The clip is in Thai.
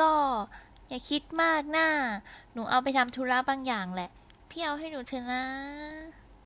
ก็อย่าคิดมากหน้า หนูเอาไปทำธุระบางอย่างแหละ พี่เอาให้หนูเถอะนะ